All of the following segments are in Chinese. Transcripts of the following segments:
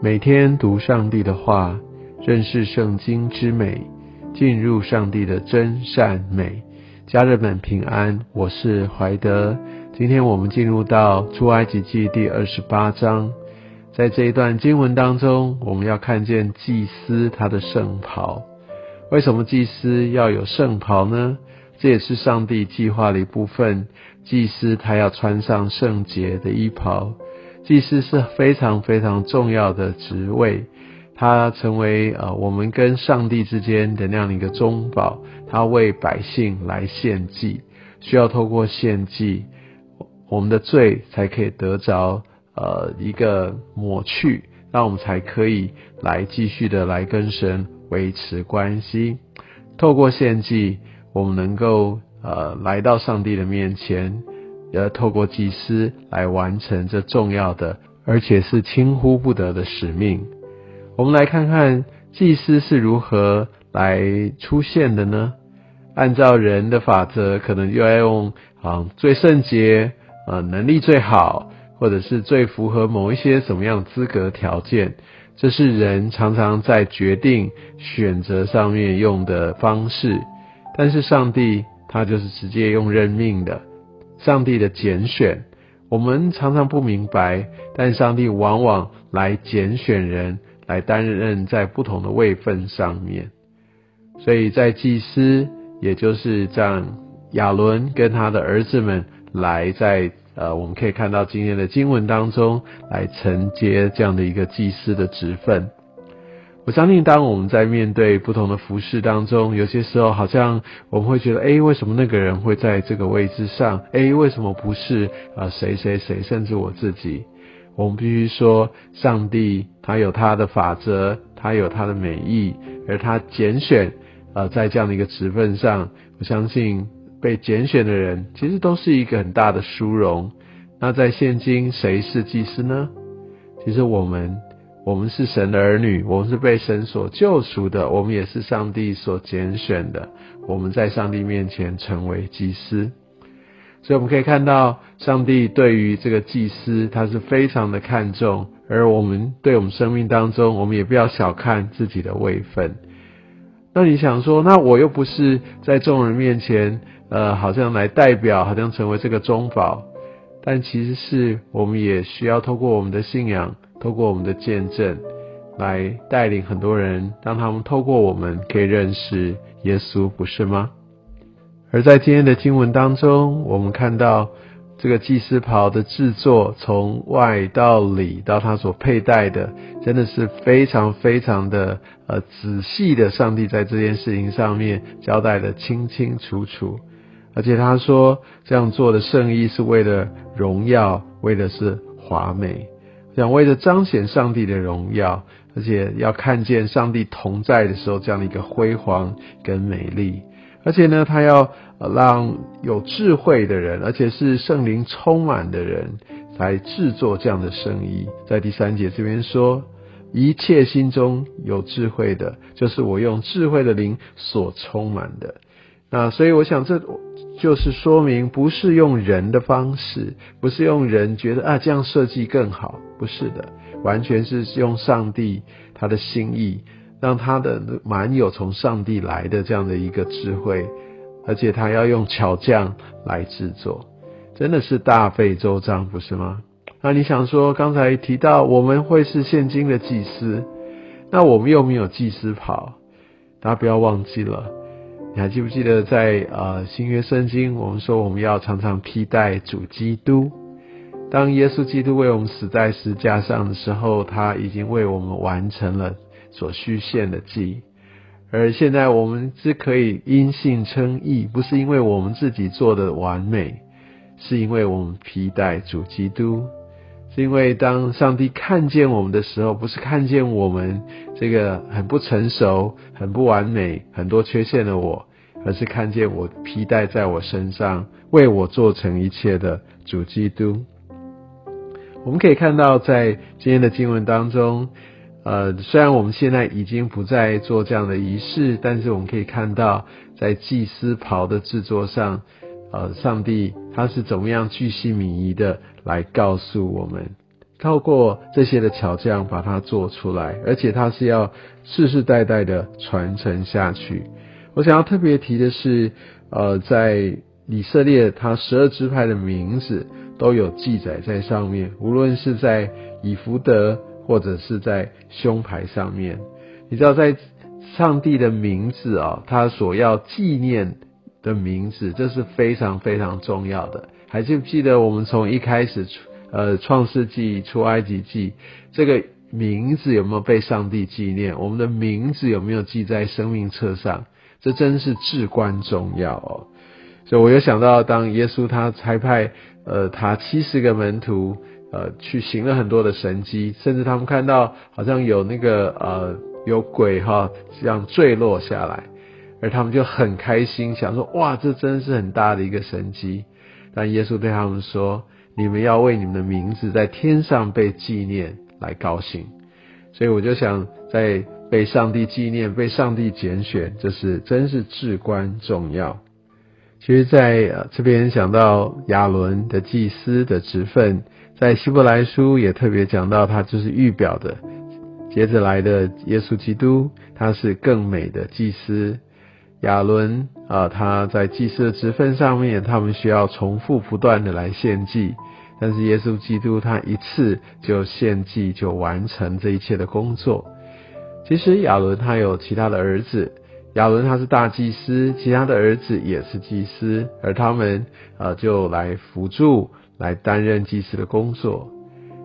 每天读上帝的话，认识圣经之美，进入上帝的真善美。家人们平安，我是怀德。今天我们进入到出埃及记第二十八章，在这一段经文当中，我们要看见祭司他的圣袍。为什么祭司要有圣袍呢？这也是上帝计划的一部分。祭司他要穿上圣洁的衣袍。祭司是非常非常重要的职位，他成为呃我们跟上帝之间的那样的一个中保，他为百姓来献祭，需要透过献祭，我们的罪才可以得着呃一个抹去，那我们才可以来继续的来跟神维持关系。透过献祭，我们能够呃来到上帝的面前。要透过祭司来完成这重要的，而且是轻忽不得的使命。我们来看看祭司是如何来出现的呢？按照人的法则，可能就要用啊最圣洁、啊能力最好，或者是最符合某一些什么样的资格条件。这是人常常在决定选择上面用的方式。但是上帝他就是直接用任命的。上帝的拣选，我们常常不明白，但上帝往往来拣选人来担任在不同的位分上面。所以在祭司，也就是这样，亚伦跟他的儿子们来在呃，我们可以看到今天的经文当中来承接这样的一个祭司的职分。我相信，当我们在面对不同的服饰当中，有些时候好像我们会觉得，哎，为什么那个人会在这个位置上？哎，为什么不是啊？谁谁谁，甚至我自己？我们必须说，上帝他有他的法则，他有他的美意，而他拣选呃，在这样的一个职分上，我相信被拣选的人其实都是一个很大的殊荣。那在现今，谁是祭司呢？其实我们。我们是神的儿女，我们是被神所救赎的，我们也是上帝所拣选的。我们在上帝面前成为祭司，所以我们可以看到，上帝对于这个祭司，他是非常的看重。而我们对我们生命当中，我们也不要小看自己的位分。那你想说，那我又不是在众人面前，呃，好像来代表，好像成为这个中保，但其实是我们也需要透过我们的信仰。透过我们的见证，来带领很多人，让他们透过我们可以认识耶稣，不是吗？而在今天的经文当中，我们看到这个祭司袍的制作，从外到里，到他所佩戴的，真的是非常非常的呃仔细的。上帝在这件事情上面交代的清清楚楚，而且他说这样做的圣意是为了荣耀，为的是华美。想为了彰显上帝的荣耀，而且要看见上帝同在的时候，这样的一个辉煌跟美丽。而且呢，他要让有智慧的人，而且是圣灵充满的人，来制作这样的生意。在第三节这边说，一切心中有智慧的，就是我用智慧的灵所充满的。那所以我想这。就是说明不是用人的方式，不是用人觉得啊这样设计更好，不是的，完全是用上帝他的心意，让他的蛮有从上帝来的这样的一个智慧，而且他要用巧匠来制作，真的是大费周章，不是吗？那你想说刚才提到我们会是现今的祭司，那我们又没有祭司跑，大家不要忘记了。你还记不记得在呃新约圣经，我们说我们要常常披戴主基督。当耶稣基督为我们死在十字架上的时候，他已经为我们完成了所需献的祭。而现在我们是可以因信称义，不是因为我们自己做的完美，是因为我们披戴主基督。是因为当上帝看见我们的时候，不是看见我们这个很不成熟、很不完美、很多缺陷的我，而是看见我披戴在我身上、为我做成一切的主基督。我们可以看到，在今天的经文当中，呃，虽然我们现在已经不再做这样的仪式，但是我们可以看到，在祭司袍的制作上。呃，上帝他是怎么样巨细靡遗的来告诉我们透过这些的巧匠把它做出来，而且它是要世世代代的传承下去。我想要特别提的是，呃，在以色列，它十二支派的名字都有记载在上面，无论是在以福德或者是在胸牌上面。你知道，在上帝的名字啊，他所要纪念的名字，这是非常非常重要的。还记不记得我们从一开始？呃，创世纪、出埃及记，这个名字有没有被上帝纪念？我们的名字有没有记在生命册上？这真是至关重要哦。所以我又想到，当耶稣他差派呃他七十个门徒呃去行了很多的神迹，甚至他们看到好像有那个呃有鬼哈这样坠落下来，而他们就很开心，想说哇，这真是很大的一个神迹。但耶稣对他们说。你们要为你们的名字在天上被纪念来高兴，所以我就想，在被上帝纪念、被上帝拣选，这是真是至关重要。其实，在这边讲到亚伦的祭司的职分，在希伯来书也特别讲到，他就是预表的。接着来的耶稣基督，他是更美的祭司。亚伦啊，他在祭祀的职分上面，他们需要重复不断的来献祭。但是耶稣基督他一次就献祭就完成这一切的工作。其实亚伦他有其他的儿子，亚伦他是大祭司，其他的儿子也是祭司，而他们呃就来辅助来担任祭司的工作。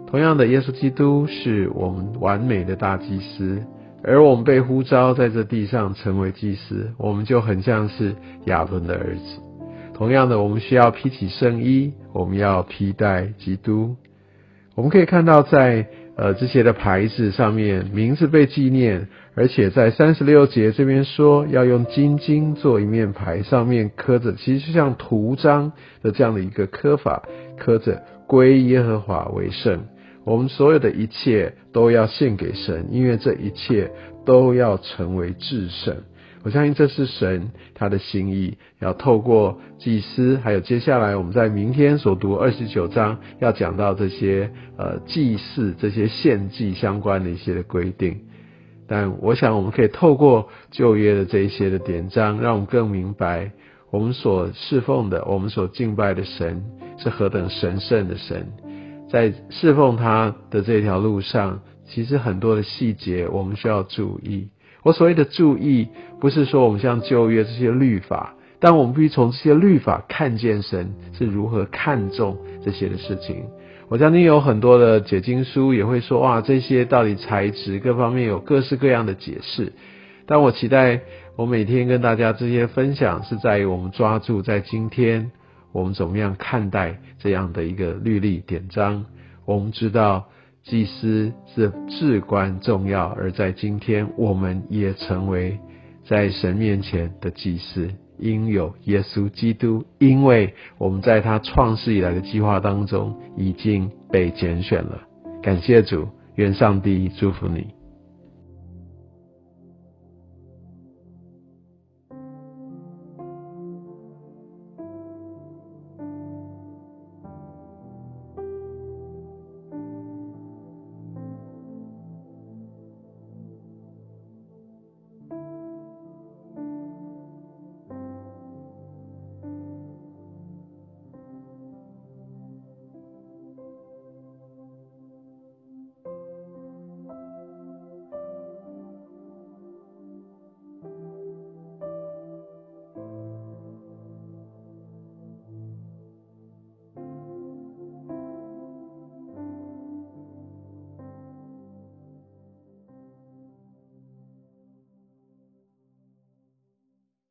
同样的，耶稣基督是我们完美的大祭司，而我们被呼召在这地上成为祭司，我们就很像是亚伦的儿子。同样的，我们需要披起圣衣，我们要披戴基督。我们可以看到，在呃这些的牌子上面，名字被纪念，而且在三十六节这边说要用金金做一面牌，上面刻着，其实就像图章的这样的一个刻法，刻着归耶和华为圣。我们所有的一切都要献给神，因为这一切都要成为至圣。我相信这是神他的心意，要透过祭司，还有接下来我们在明天所读二十九章要讲到这些呃祭祀、这些献祭相关的一些的规定。但我想我们可以透过旧约的这一些的典章，让我们更明白我们所侍奉的、我们所敬拜的神是何等神圣的神。在侍奉他的这条路上，其实很多的细节我们需要注意。我所谓的注意，不是说我们像旧约这些律法，但我们必须从这些律法看见神是如何看重这些的事情。我相信有很多的解经书也会说，哇，这些到底材质各方面有各式各样的解释。但我期待我每天跟大家这些分享，是在于我们抓住在今天我们怎么样看待这样的一个律例典章。我们知道。祭司是至关重要，而在今天，我们也成为在神面前的祭司，因有耶稣基督，因为我们在他创世以来的计划当中已经被拣选了。感谢主，愿上帝祝福你。